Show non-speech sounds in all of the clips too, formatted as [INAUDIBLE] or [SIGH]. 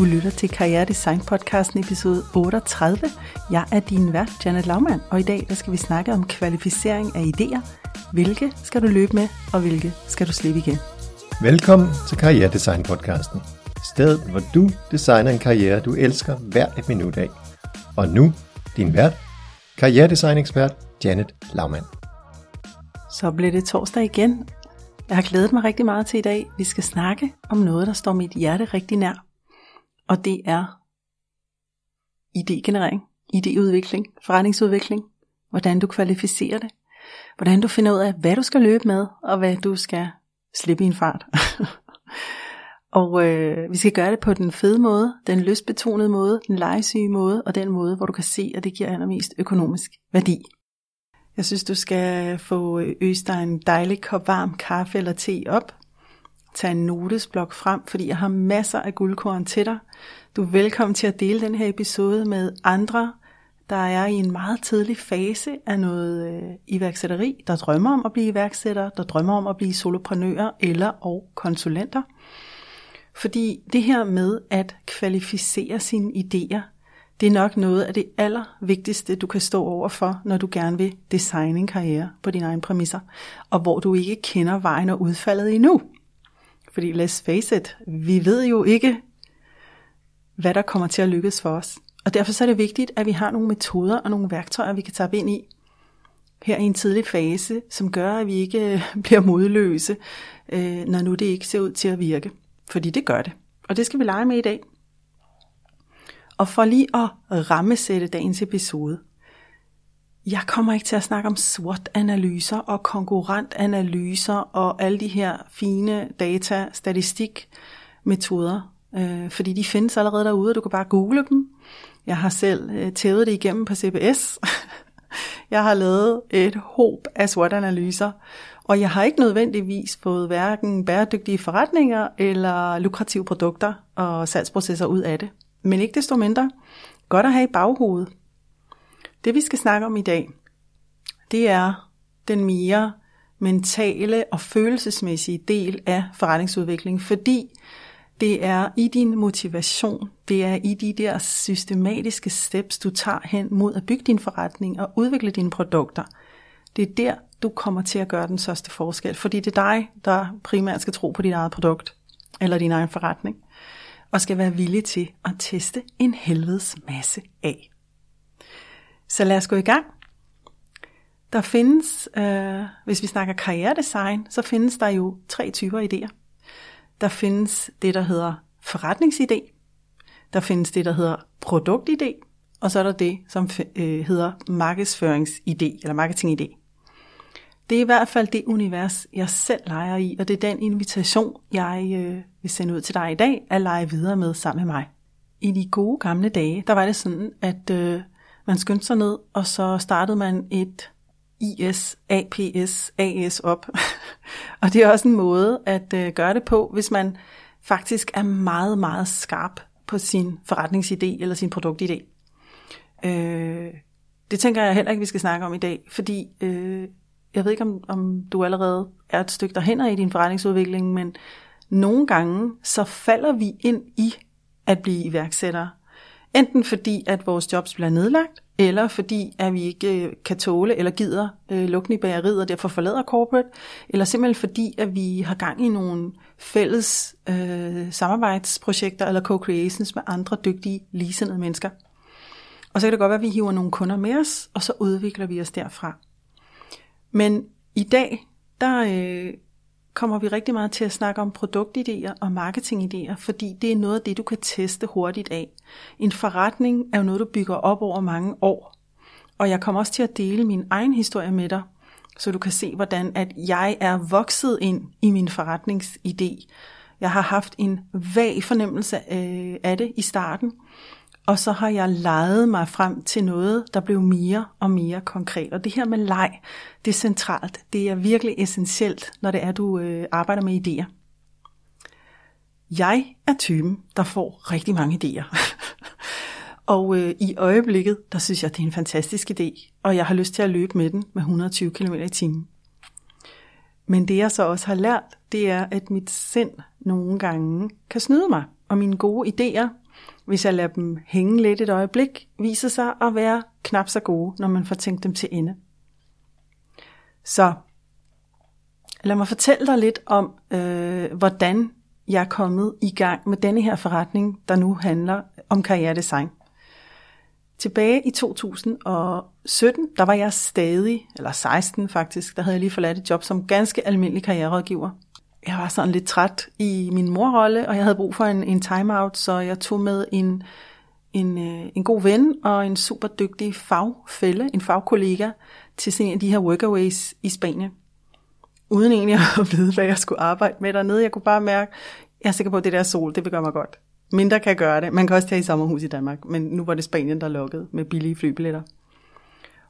Du lytter til Karriere Design podcasten episode 38. Jeg er din vært, Janet Laumann, og i dag der skal vi snakke om kvalificering af idéer. Hvilke skal du løbe med, og hvilke skal du slippe igen? Velkommen til Karriere Design podcasten. Stedet, hvor du designer en karriere, du elsker hver et minut af. Og nu, din vært, karrieredesign ekspert Janet Laumann. Så blev det torsdag igen. Jeg har glædet mig rigtig meget til i dag. Vi skal snakke om noget, der står mit hjerte rigtig nær. Og det er idégenerering, idéudvikling, forretningsudvikling. Hvordan du kvalificerer det. Hvordan du finder ud af, hvad du skal løbe med, og hvad du skal slippe i en fart. [LAUGHS] og øh, vi skal gøre det på den fede måde, den lystbetonede måde, den legesyge måde, og den måde, hvor du kan se, at det giver allermest økonomisk værdi. Jeg synes, du skal få øh, øst dig en dejlig kop varm kaffe eller te op. Tag en notesblok frem, fordi jeg har masser af guldkorn til dig. Du er velkommen til at dele den her episode med andre, der er i en meget tidlig fase af noget øh, iværksætteri, der drømmer om at blive iværksætter, der drømmer om at blive soloprenører eller og konsulenter. Fordi det her med at kvalificere sine idéer, det er nok noget af det allervigtigste, du kan stå over for, når du gerne vil designe en karriere på dine egne præmisser, og hvor du ikke kender vejen og udfaldet endnu. Fordi let's face it, vi ved jo ikke, hvad der kommer til at lykkes for os. Og derfor så er det vigtigt, at vi har nogle metoder og nogle værktøjer, vi kan tage ind i her i en tidlig fase, som gør, at vi ikke øh, [LAUGHS] bliver modløse, øh, når nu det ikke ser ud til at virke. Fordi det gør det. Og det skal vi lege med i dag. Og for lige at rammesætte dagens episode, jeg kommer ikke til at snakke om SWOT-analyser og konkurrentanalyser og alle de her fine data, statistik metoder, øh, fordi de findes allerede derude, og du kan bare google dem. Jeg har selv øh, tævet det igennem på CBS. [LAUGHS] jeg har lavet et håb af SWOT-analyser, og jeg har ikke nødvendigvis fået hverken bæredygtige forretninger eller lukrative produkter og salgsprocesser ud af det. Men ikke desto mindre, godt at have i baghovedet. Det vi skal snakke om i dag, det er den mere mentale og følelsesmæssige del af forretningsudvikling, fordi det er i din motivation, det er i de der systematiske steps, du tager hen mod at bygge din forretning og udvikle dine produkter. Det er der, du kommer til at gøre den største forskel, fordi det er dig, der primært skal tro på dit eget produkt eller din egen forretning og skal være villig til at teste en helvedes masse af. Så lad os gå i gang. Der findes, øh, hvis vi snakker karrieredesign, så findes der jo tre typer idéer. Der findes det, der hedder forretningsidé. Der findes det, der hedder produktidé. Og så er der det, som øh, hedder markedsføringsidé eller marketingidé. Det er i hvert fald det univers, jeg selv leger i, og det er den invitation, jeg øh, vil sende ud til dig i dag, at lege videre med sammen med mig. I de gode gamle dage, der var det sådan, at øh, man skyndte sig ned, og så startede man et IS, APS, AS op. [LAUGHS] og det er også en måde at øh, gøre det på, hvis man faktisk er meget, meget skarp på sin forretningsidé eller sin produktidé. Øh, det tænker jeg heller ikke, vi skal snakke om i dag, fordi øh, jeg ved ikke, om, om du allerede er et stykke derhen i din forretningsudvikling, men nogle gange så falder vi ind i at blive iværksættere. Enten fordi, at vores jobs bliver nedlagt, eller fordi, at vi ikke øh, kan tåle eller gider øh, lukken i bageriet og derfor forlader corporate, eller simpelthen fordi, at vi har gang i nogle fælles øh, samarbejdsprojekter eller co-creations med andre dygtige, ligesindede mennesker. Og så kan det godt være, at vi hiver nogle kunder med os, og så udvikler vi os derfra. Men i dag, der øh, kommer vi rigtig meget til at snakke om produktidéer og marketingidéer, fordi det er noget af det, du kan teste hurtigt af. En forretning er jo noget, du bygger op over mange år. Og jeg kommer også til at dele min egen historie med dig, så du kan se, hvordan at jeg er vokset ind i min forretningsidé. Jeg har haft en vag fornemmelse øh, af det i starten, og så har jeg lejet mig frem til noget, der blev mere og mere konkret. Og det her med leg, det er centralt. Det er virkelig essentielt, når det er, du øh, arbejder med idéer. Jeg er typen, der får rigtig mange idéer. [LAUGHS] og øh, i øjeblikket, der synes jeg, det er en fantastisk idé. Og jeg har lyst til at løbe med den med 120 km i timen. Men det jeg så også har lært, det er, at mit sind nogle gange kan snyde mig. Og mine gode idéer, hvis jeg lader dem hænge lidt et øjeblik, viser sig at være knap så gode, når man får tænkt dem til ende. Så lad mig fortælle dig lidt om, øh, hvordan jeg er kommet i gang med denne her forretning, der nu handler om karrieredesign. Tilbage i 2017, der var jeg stadig, eller 16 faktisk, der havde jeg lige forladt et job som ganske almindelig karriererådgiver. Jeg var sådan lidt træt i min morrolle, og jeg havde brug for en, en timeout, så jeg tog med en, en, øh, en god ven og en super dygtig fagfælle, en fagkollega, til sådan en af de her workaways i Spanien. Uden egentlig [LAUGHS] at vide, hvad jeg skulle arbejde med dernede. Jeg kunne bare mærke, jeg er sikker på, at det der sol, det vil gøre mig godt. Mindre kan gøre det. Man kan også tage i sommerhus i Danmark, men nu var det Spanien, der lukkede med billige flybilletter.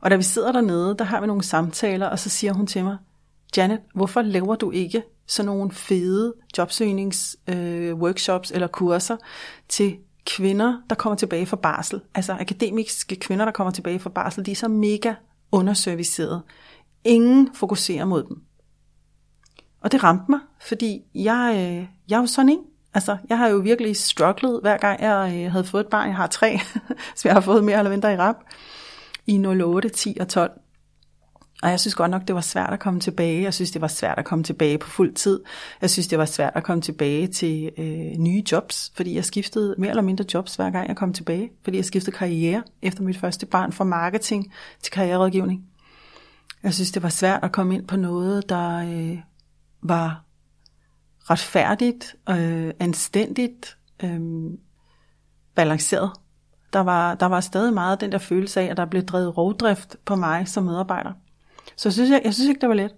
Og da vi sidder dernede, der har vi nogle samtaler, og så siger hun til mig, Janet, hvorfor laver du ikke sådan nogle fede jobsøgnings øh, workshops eller kurser til kvinder, der kommer tilbage fra barsel? Altså akademiske kvinder, der kommer tilbage fra barsel, de er så mega underserviceret. Ingen fokuserer mod dem. Og det ramte mig, fordi jeg, øh, jeg er jo sådan en. Altså, jeg har jo virkelig strugglet, hver gang jeg øh, havde fået et barn. Jeg har tre, [LAUGHS] så jeg har fået mere eller mindre i rap. I 08, 10 og 12. Og jeg synes godt nok, det var svært at komme tilbage. Jeg synes, det var svært at komme tilbage på fuld tid. Jeg synes, det var svært at komme tilbage til øh, nye jobs, fordi jeg skiftede mere eller mindre jobs, hver gang jeg kom tilbage. Fordi jeg skiftede karriere efter mit første barn fra marketing til karriererådgivning. Jeg synes, det var svært at komme ind på noget, der øh, var retfærdigt, øh, anstændigt, øh, balanceret. Der var, der var stadig meget den der følelse af, at der blev drevet rovdrift på mig som medarbejder. Så synes, jeg, jeg synes ikke, det var let.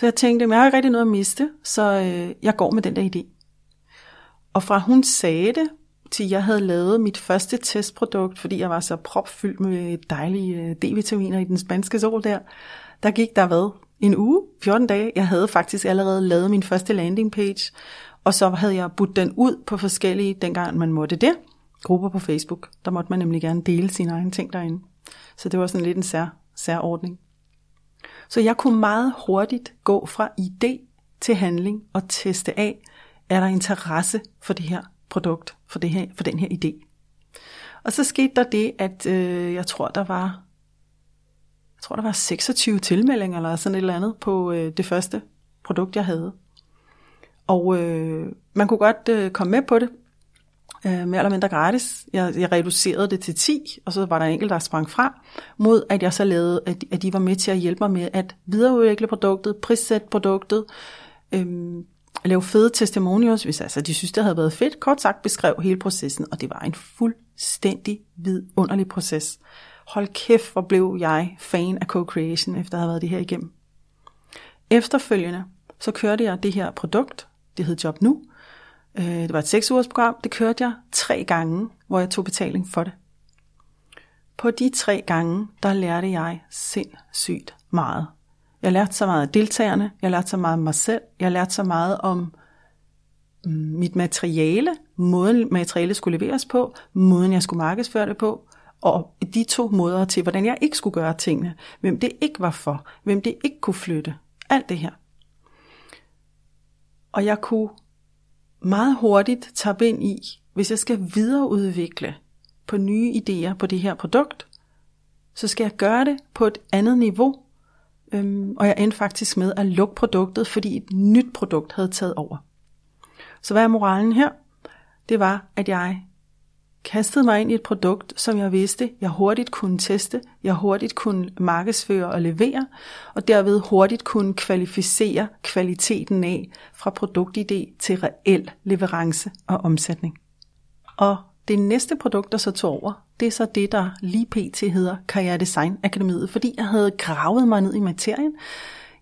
Så jeg tænkte, jeg har ikke rigtig noget at miste, så øh, jeg går med den der idé. Og fra hun sagde det, til jeg havde lavet mit første testprodukt, fordi jeg var så propfyldt med dejlige øh, D-vitaminer i den spanske sol der, der gik der hvad? En uge? 14 dage? Jeg havde faktisk allerede lavet min første landing page, og så havde jeg budt den ud på forskellige, dengang man måtte det, grupper på Facebook. Der måtte man nemlig gerne dele sine egne ting derinde. Så det var sådan lidt en sær, særordning. Så jeg kunne meget hurtigt gå fra idé til handling og teste af, er der interesse for det her produkt, for, det her, for den her idé. Og så skete der det, at øh, jeg tror, der var jeg tror, der var 26 tilmeldinger eller sådan et eller andet på øh, det første produkt, jeg havde. Og øh, man kunne godt øh, komme med på det, øh, mere eller mindre gratis. Jeg, jeg reducerede det til 10, og så var der enkelt, der sprang fra, mod at jeg så lavede, at, at de var med til at hjælpe mig med at videreudvikle produktet, prissætte produktet, øh, lave fede testimonials, hvis altså de synes, det havde været fedt. Kort sagt beskrev hele processen, og det var en fuldstændig vidunderlig proces. Hold kæft, hvor blev jeg fan af co-creation, efter at have været det her igennem. Efterfølgende, så kørte jeg det her produkt, det hed Job Nu, Øh, det var et 6 ugers program. Det kørte jeg tre gange, hvor jeg tog betaling for det. På de tre gange, der lærte jeg sindssygt meget. Jeg lærte så meget af deltagerne, jeg lærte så meget om mig selv, jeg lærte så meget om mm, mit materiale, måden materialet skulle leveres på, måden jeg skulle markedsføre det på, og de to måder til, hvordan jeg ikke skulle gøre tingene, hvem det ikke var for, hvem det ikke kunne flytte, alt det her. Og jeg kunne meget hurtigt tabe ind i, hvis jeg skal videreudvikle på nye idéer på det her produkt, så skal jeg gøre det på et andet niveau. Øhm, og jeg endte faktisk med at lukke produktet, fordi et nyt produkt havde taget over. Så hvad er moralen her? Det var, at jeg kastede mig ind i et produkt, som jeg vidste, jeg hurtigt kunne teste, jeg hurtigt kunne markedsføre og levere, og derved hurtigt kunne kvalificere kvaliteten af fra produktidé til reel leverance og omsætning. Og det næste produkt, der så tog over, det er så det, der lige pt. hedder Karriere Design Akademiet, fordi jeg havde gravet mig ned i materien.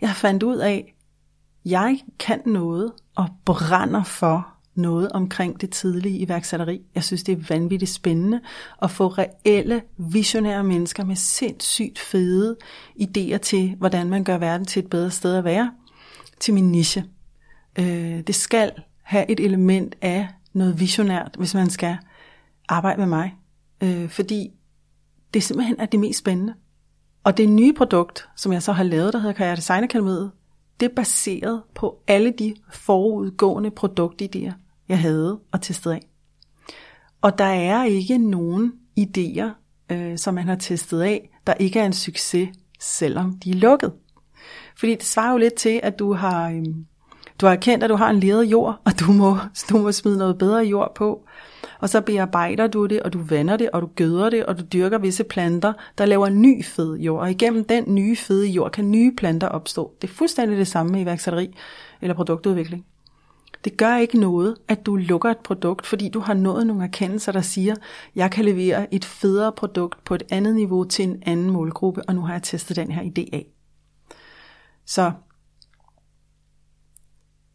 Jeg fandt ud af, at jeg kan noget og brænder for noget omkring det tidlige iværksætteri. Jeg synes, det er vanvittigt spændende at få reelle, visionære mennesker med sindssygt fede idéer til, hvordan man gør verden til et bedre sted at være, til min niche. Øh, det skal have et element af noget visionært, hvis man skal arbejde med mig. Øh, fordi det simpelthen er det mest spændende. Og det nye produkt, som jeg så har lavet, der hedder Karriere Design Akademiet, det er baseret på alle de forudgående produktidéer, jeg havde og testet af. Og der er ikke nogen idéer, øh, som man har testet af, der ikke er en succes, selvom de er lukket. Fordi det svarer jo lidt til, at du har, øh, du har erkendt, at du har en leret jord, og du må, du må smide noget bedre jord på. Og så bearbejder du det, og du vander det, og du gøder det, og du dyrker visse planter, der laver ny fed jord. Og igennem den nye fede jord kan nye planter opstå. Det er fuldstændig det samme med iværksætteri eller produktudvikling. Det gør ikke noget, at du lukker et produkt, fordi du har nået nogle erkendelser, der siger, jeg kan levere et federe produkt på et andet niveau til en anden målgruppe, og nu har jeg testet den her idé af. Så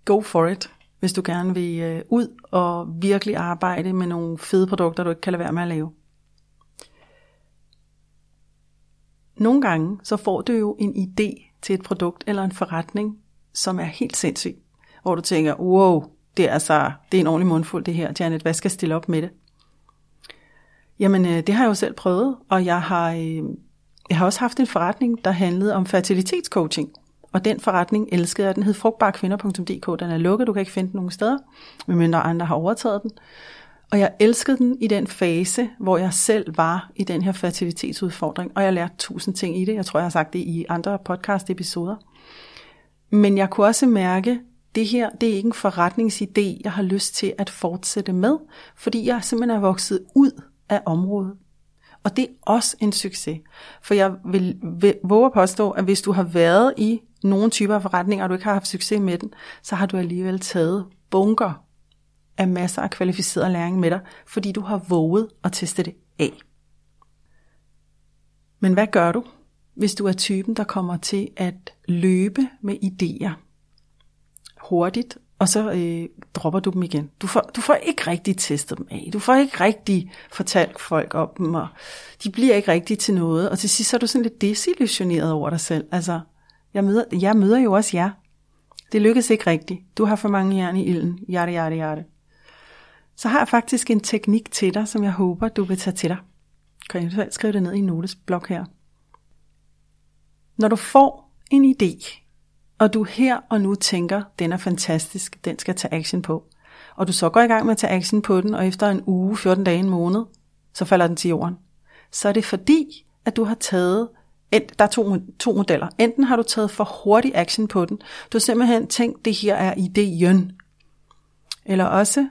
go for it, hvis du gerne vil øh, ud og virkelig arbejde med nogle fede produkter, du ikke kan lade være med at lave. Nogle gange så får du jo en idé til et produkt eller en forretning, som er helt sindssyg hvor du tænker, wow, det er altså, det er en ordentlig mundfuld det her, Janet, hvad skal jeg stille op med det? Jamen, øh, det har jeg jo selv prøvet, og jeg har, øh, jeg har også haft en forretning, der handlede om fertilitetscoaching. Og den forretning elskede jeg. Den hed frugtbarekvinder.dk. Den er lukket, du kan ikke finde den nogen steder, medmindre andre har overtaget den. Og jeg elskede den i den fase, hvor jeg selv var i den her fertilitetsudfordring, og jeg lærte tusind ting i det. Jeg tror, jeg har sagt det i andre podcast-episoder. Men jeg kunne også mærke, det her, det er ikke en forretningsidé, jeg har lyst til at fortsætte med, fordi jeg simpelthen er vokset ud af området. Og det er også en succes. For jeg vil, vil våge at påstå, at hvis du har været i nogle typer af forretninger, og du ikke har haft succes med den, så har du alligevel taget bunker af masser af kvalificeret læring med dig, fordi du har våget at teste det af. Men hvad gør du, hvis du er typen, der kommer til at løbe med idéer? hurtigt, og så øh, dropper du dem igen. Du får, du får ikke rigtig testet dem af. Du får ikke rigtig fortalt folk om dem, og de bliver ikke rigtig til noget. Og til sidst så er du sådan lidt desillusioneret over dig selv. Altså, jeg møder, jeg møder jo også jer. Det lykkes ikke rigtigt. Du har for mange jern i ilden. Jarte, jarte, jarte. Så har jeg faktisk en teknik til dig, som jeg håber, du vil tage til dig. Kan jeg skrive det ned i en notesblok her. Når du får en idé, og du her og nu tænker, den er fantastisk, den skal tage action på, og du så går i gang med at tage action på den, og efter en uge, 14 dage, en måned, så falder den til jorden, så er det fordi, at du har taget, der er to, to modeller. Enten har du taget for hurtig action på den, du har simpelthen tænkt, det her er ideen, eller også,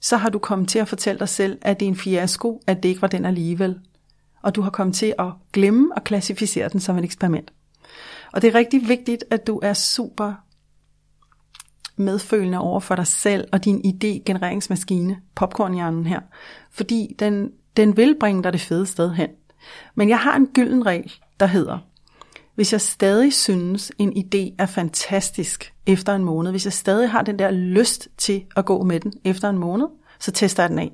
så har du kommet til at fortælle dig selv, at det er en fiasko, at det ikke var den alligevel. Og du har kommet til at glemme og klassificere den som et eksperiment. Og det er rigtig vigtigt, at du er super medfølende over for dig selv og din idé-genereringsmaskine, popcornhjernen her. Fordi den, den vil bringe dig det fede sted hen. Men jeg har en gylden regel, der hedder, hvis jeg stadig synes, en idé er fantastisk efter en måned, hvis jeg stadig har den der lyst til at gå med den efter en måned, så tester jeg den af.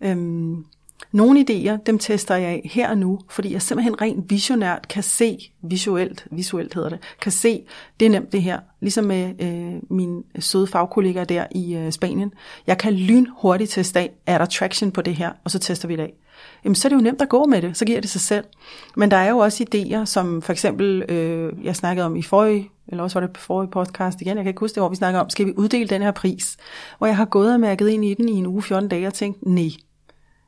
Øhm, nogle idéer, dem tester jeg af her og nu, fordi jeg simpelthen rent visionært kan se, visuelt, visuelt hedder det, kan se, det er nemt det her, ligesom med øh, min søde fagkollega der i øh, Spanien. Jeg kan lynhurtigt teste af, er der traction på det her, og så tester vi det af. Jamen, så er det jo nemt at gå med det, så giver det sig selv. Men der er jo også idéer, som for eksempel, øh, jeg snakkede om i forrige, eller også var det på forrige podcast igen, jeg kan ikke huske det, hvor vi snakker om, skal vi uddele den her pris? Hvor jeg har gået og mærket ind i den i en uge, 14 dage, og tænkt, nej,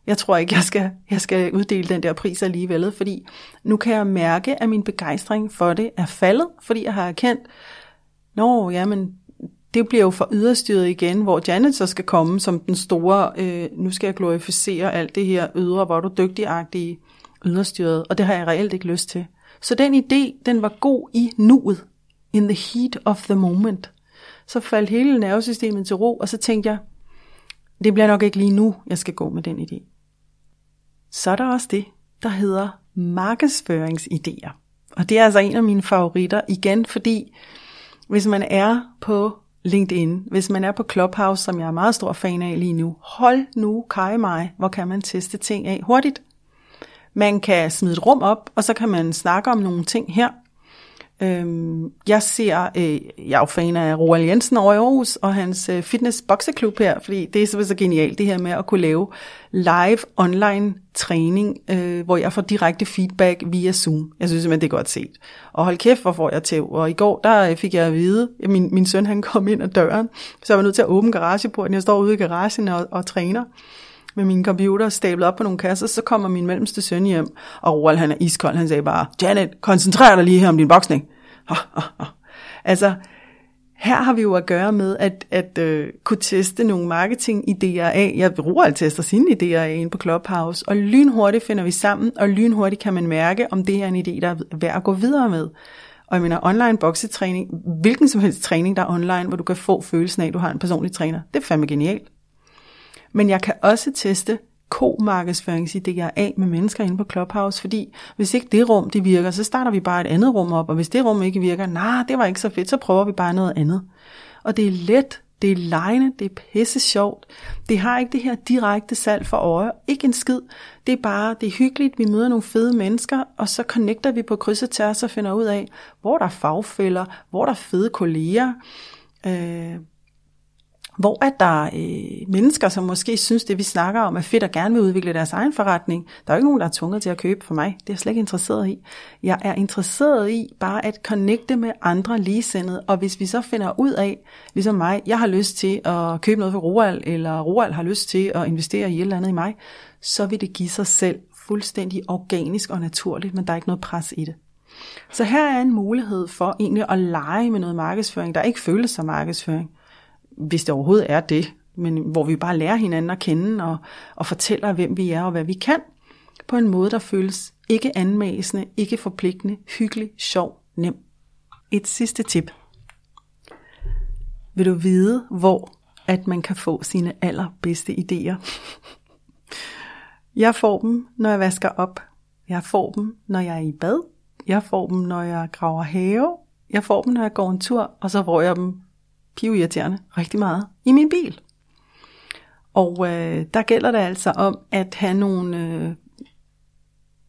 jeg tror ikke, jeg skal, jeg skal uddele den der pris alligevel, fordi nu kan jeg mærke, at min begejstring for det er faldet, fordi jeg har erkendt, nå, jamen, det bliver jo for yderstyret igen, hvor Janet så skal komme som den store, øh, nu skal jeg glorificere alt det her ydre, hvor du dygtigagtige yderstyret, og det har jeg reelt ikke lyst til. Så den idé, den var god i nuet, in the heat of the moment. Så faldt hele nervesystemet til ro, og så tænkte jeg, det bliver nok ikke lige nu, jeg skal gå med den idé så er der også det, der hedder markedsføringsidéer. Og det er altså en af mine favoritter, igen fordi hvis man er på LinkedIn, hvis man er på Clubhouse, som jeg er meget stor fan af lige nu, hold nu kaj mig, hvor kan man teste ting af hurtigt. Man kan smide et rum op, og så kan man snakke om nogle ting her, Øhm, jeg ser, øh, jeg er jo fan af Roald Jensen over i Aarhus, og hans øh, fitness bokseklub her, fordi det er simpelthen så genialt, det her med at kunne lave live online træning, øh, hvor jeg får direkte feedback via Zoom. Jeg synes simpelthen, det er godt set. Og hold kæft, hvor får jeg til. Og i går, der øh, fik jeg at vide, at min, min søn han kom ind ad døren, så jeg var nødt til at åbne garageporten. Jeg står ude i garagen og, og træner med min computer stablet op på nogle kasser, så kommer min mellemste søn hjem, og Roald han er iskold, han sagde bare, Janet, koncentrer dig lige her om din boksning. Altså, her har vi jo at gøre med at, at øh, kunne teste nogle marketing-idéer af. Jeg Roald tester sine idéer af inde på Clubhouse, og lynhurtigt finder vi sammen, og lynhurtigt kan man mærke, om det er en idé, der er værd at gå videre med. Og jeg mener, online boksetræning, hvilken som helst træning, der er online, hvor du kan få følelsen af, at du har en personlig træner, det er fandme genialt. Men jeg kan også teste ko-markedsføringsidéer af med mennesker inde på Clubhouse, fordi hvis ikke det rum det virker, så starter vi bare et andet rum op, og hvis det rum ikke virker, nej, nah, det var ikke så fedt, så prøver vi bare noget andet. Og det er let, det er lejende, det er pisse sjovt. Det har ikke det her direkte salg for øje. Ikke en skid. Det er bare, det er hyggeligt, vi møder nogle fede mennesker, og så connecter vi på kryds og tværs og finder ud af, hvor der er fagfælder, hvor der er fede kolleger, øh, hvor at der er øh, mennesker, som måske synes, det vi snakker om er fedt og gerne vil udvikle deres egen forretning. Der er jo ikke nogen, der er tvunget til at købe for mig. Det er jeg slet ikke interesseret i. Jeg er interesseret i bare at connecte med andre ligesindede, og hvis vi så finder ud af, ligesom mig, jeg har lyst til at købe noget for Roald, eller Roald har lyst til at investere i et eller andet i mig, så vil det give sig selv fuldstændig organisk og naturligt, men der er ikke noget pres i det. Så her er en mulighed for egentlig at lege med noget markedsføring, der ikke føles som markedsføring hvis det overhovedet er det, men hvor vi bare lærer hinanden at kende og, og fortæller, hvem vi er og hvad vi kan, på en måde, der føles ikke anmæsende, ikke forpligtende, hyggelig, sjov, nem. Et sidste tip. Vil du vide, hvor at man kan få sine allerbedste idéer? Jeg får dem, når jeg vasker op. Jeg får dem, når jeg er i bad. Jeg får dem, når jeg graver have. Jeg får dem, når jeg går en tur, og så får jeg dem pivirriterende rigtig meget i min bil. Og øh, der gælder det altså om at have nogle øh,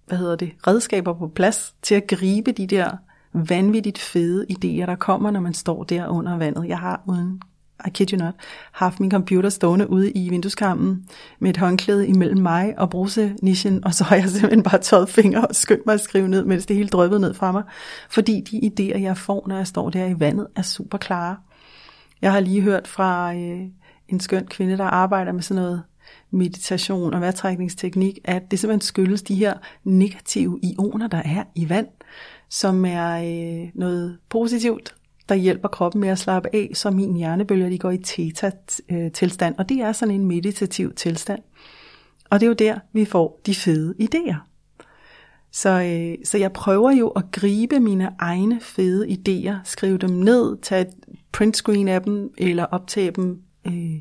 hvad hedder det, redskaber på plads til at gribe de der vanvittigt fede idéer, der kommer, når man står der under vandet. Jeg har uden I kid you not, haft min computer stående ude i vindueskammen med et håndklæde imellem mig og brusenischen, og så har jeg simpelthen bare tøjet fingre og skyndt mig at skrive ned, mens det hele drøbede ned fra mig. Fordi de idéer, jeg får, når jeg står der i vandet, er super klare. Jeg har lige hørt fra øh, en skøn kvinde, der arbejder med sådan noget meditation og vejrtrækningsteknik, at det simpelthen skyldes de her negative ioner, der er i vand, som er øh, noget positivt, der hjælper kroppen med at slappe af, så min hjernebølger de går i theta-tilstand, og det er sådan en meditativ tilstand. Og det er jo der, vi får de fede idéer. Så, øh, så jeg prøver jo at gribe mine egne fede idéer, skrive dem ned, tage et printscreen af dem, eller optage dem øh,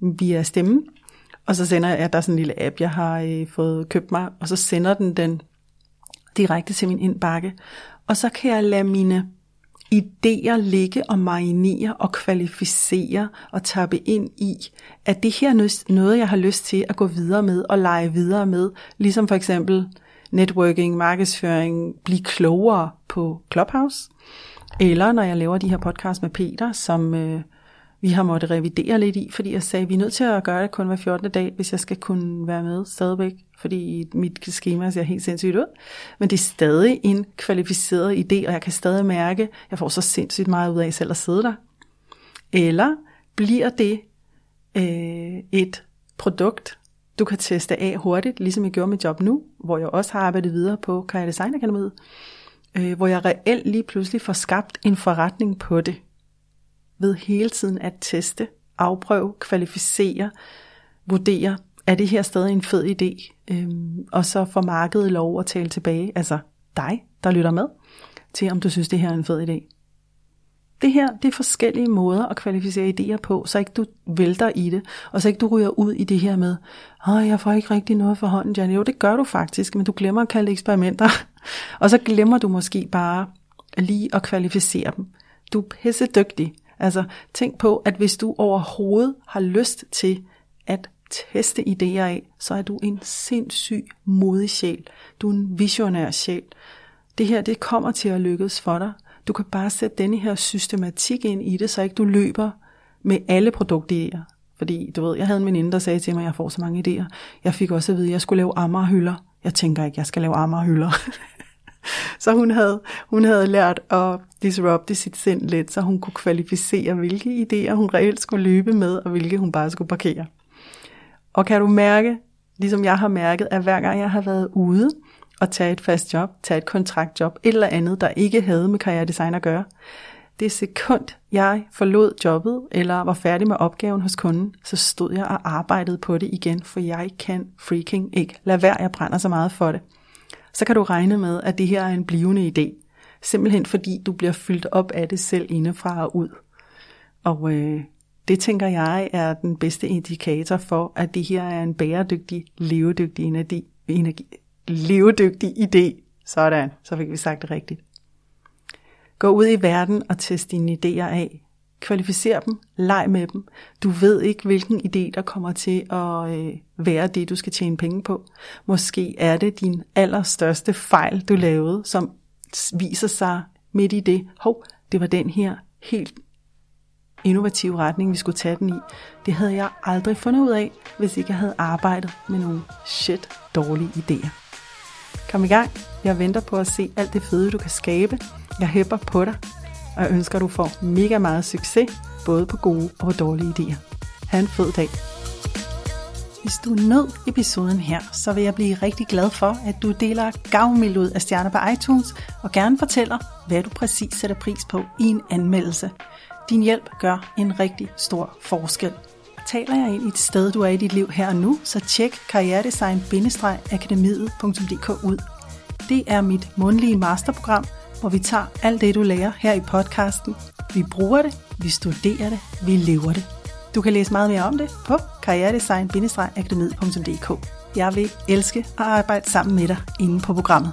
via stemme. Og så sender jeg, der er sådan en lille app, jeg har øh, fået købt mig, og så sender den den direkte til min indbakke. Og så kan jeg lade mine idéer ligge og marinere og kvalificere og tappe ind i, at det her er noget, jeg har lyst til at gå videre med og lege videre med. Ligesom for eksempel networking, markedsføring, blive klogere på Clubhouse. Eller når jeg laver de her podcast med Peter, som øh, vi har måttet revidere lidt i, fordi jeg sagde, at vi er nødt til at gøre det kun hver 14. dag, hvis jeg skal kunne være med stadigvæk, fordi mit schema ser helt sindssygt ud. Men det er stadig en kvalificeret idé, og jeg kan stadig mærke, at jeg får så sindssygt meget ud af selv at sidde der. Eller bliver det øh, et produkt, du kan teste af hurtigt, ligesom jeg gjorde med job nu, hvor jeg også har arbejdet videre på Kaja Design Akademiet, øh, hvor jeg reelt lige pludselig får skabt en forretning på det, ved hele tiden at teste, afprøve, kvalificere, vurdere, er det her stadig en fed idé, øhm, og så får markedet lov at tale tilbage, altså dig, der lytter med, til om du synes, det her er en fed idé. Det her, det er forskellige måder at kvalificere idéer på, så ikke du vælter i det, og så ikke du ryger ud i det her med, åh, jeg får ikke rigtig noget for hånden, Janne. Jo, det gør du faktisk, men du glemmer at kalde det eksperimenter. [LAUGHS] og så glemmer du måske bare lige at kvalificere dem. Du er pisse dygtig. Altså, tænk på, at hvis du overhovedet har lyst til at teste idéer af, så er du en sindssyg modig sjæl. Du er en visionær sjæl. Det her, det kommer til at lykkes for dig. Du kan bare sætte denne her systematik ind i det, så ikke du løber med alle produktidéer. Fordi du ved, jeg havde en veninde, der sagde til mig, at jeg får så mange idéer. Jeg fik også at vide, at jeg skulle lave ammerhylder. Jeg tænker ikke, at jeg skal lave ammerhylder. [LAUGHS] så hun havde, hun havde lært at disrupte sit sind lidt, så hun kunne kvalificere, hvilke idéer hun reelt skulle løbe med, og hvilke hun bare skulle parkere. Og kan du mærke, ligesom jeg har mærket, at hver gang jeg har været ude at tage et fast job, tage et kontraktjob, et eller andet, der ikke havde med karrieredesign at gøre, det sekund, jeg forlod jobbet, eller var færdig med opgaven hos kunden, så stod jeg og arbejdede på det igen, for jeg kan freaking ikke lade være, jeg brænder så meget for det. Så kan du regne med, at det her er en blivende idé. Simpelthen fordi du bliver fyldt op af det selv indefra og ud. Og øh, det tænker jeg er den bedste indikator for, at det her er en bæredygtig, levedygtig energi, energi levedygtig idé. Sådan, så fik vi sagt det rigtigt. Gå ud i verden og test dine idéer af. Kvalificer dem, leg med dem. Du ved ikke, hvilken idé, der kommer til at øh, være det, du skal tjene penge på. Måske er det din allerstørste fejl, du lavede, som viser sig midt i det. Hov, det var den her helt innovative retning, vi skulle tage den i. Det havde jeg aldrig fundet ud af, hvis ikke jeg havde arbejdet med nogle shit dårlige idéer. Kom i gang. Jeg venter på at se alt det fede, du kan skabe. Jeg hæpper på dig, og jeg ønsker, at du får mega meget succes, både på gode og på dårlige idéer. Ha' en fed dag. Hvis du nød episoden her, så vil jeg blive rigtig glad for, at du deler gavmild ud af stjerner på iTunes, og gerne fortæller, hvad du præcis sætter pris på i en anmeldelse. Din hjælp gør en rigtig stor forskel. Taler jeg ind i et sted, du er i dit liv her og nu, så tjek karrieredesign-akademiet.dk ud. Det er mit mundlige masterprogram, hvor vi tager alt det, du lærer her i podcasten. Vi bruger det, vi studerer det, vi lever det. Du kan læse meget mere om det på karrieredesign-akademiet.dk. Jeg vil elske at arbejde sammen med dig inde på programmet.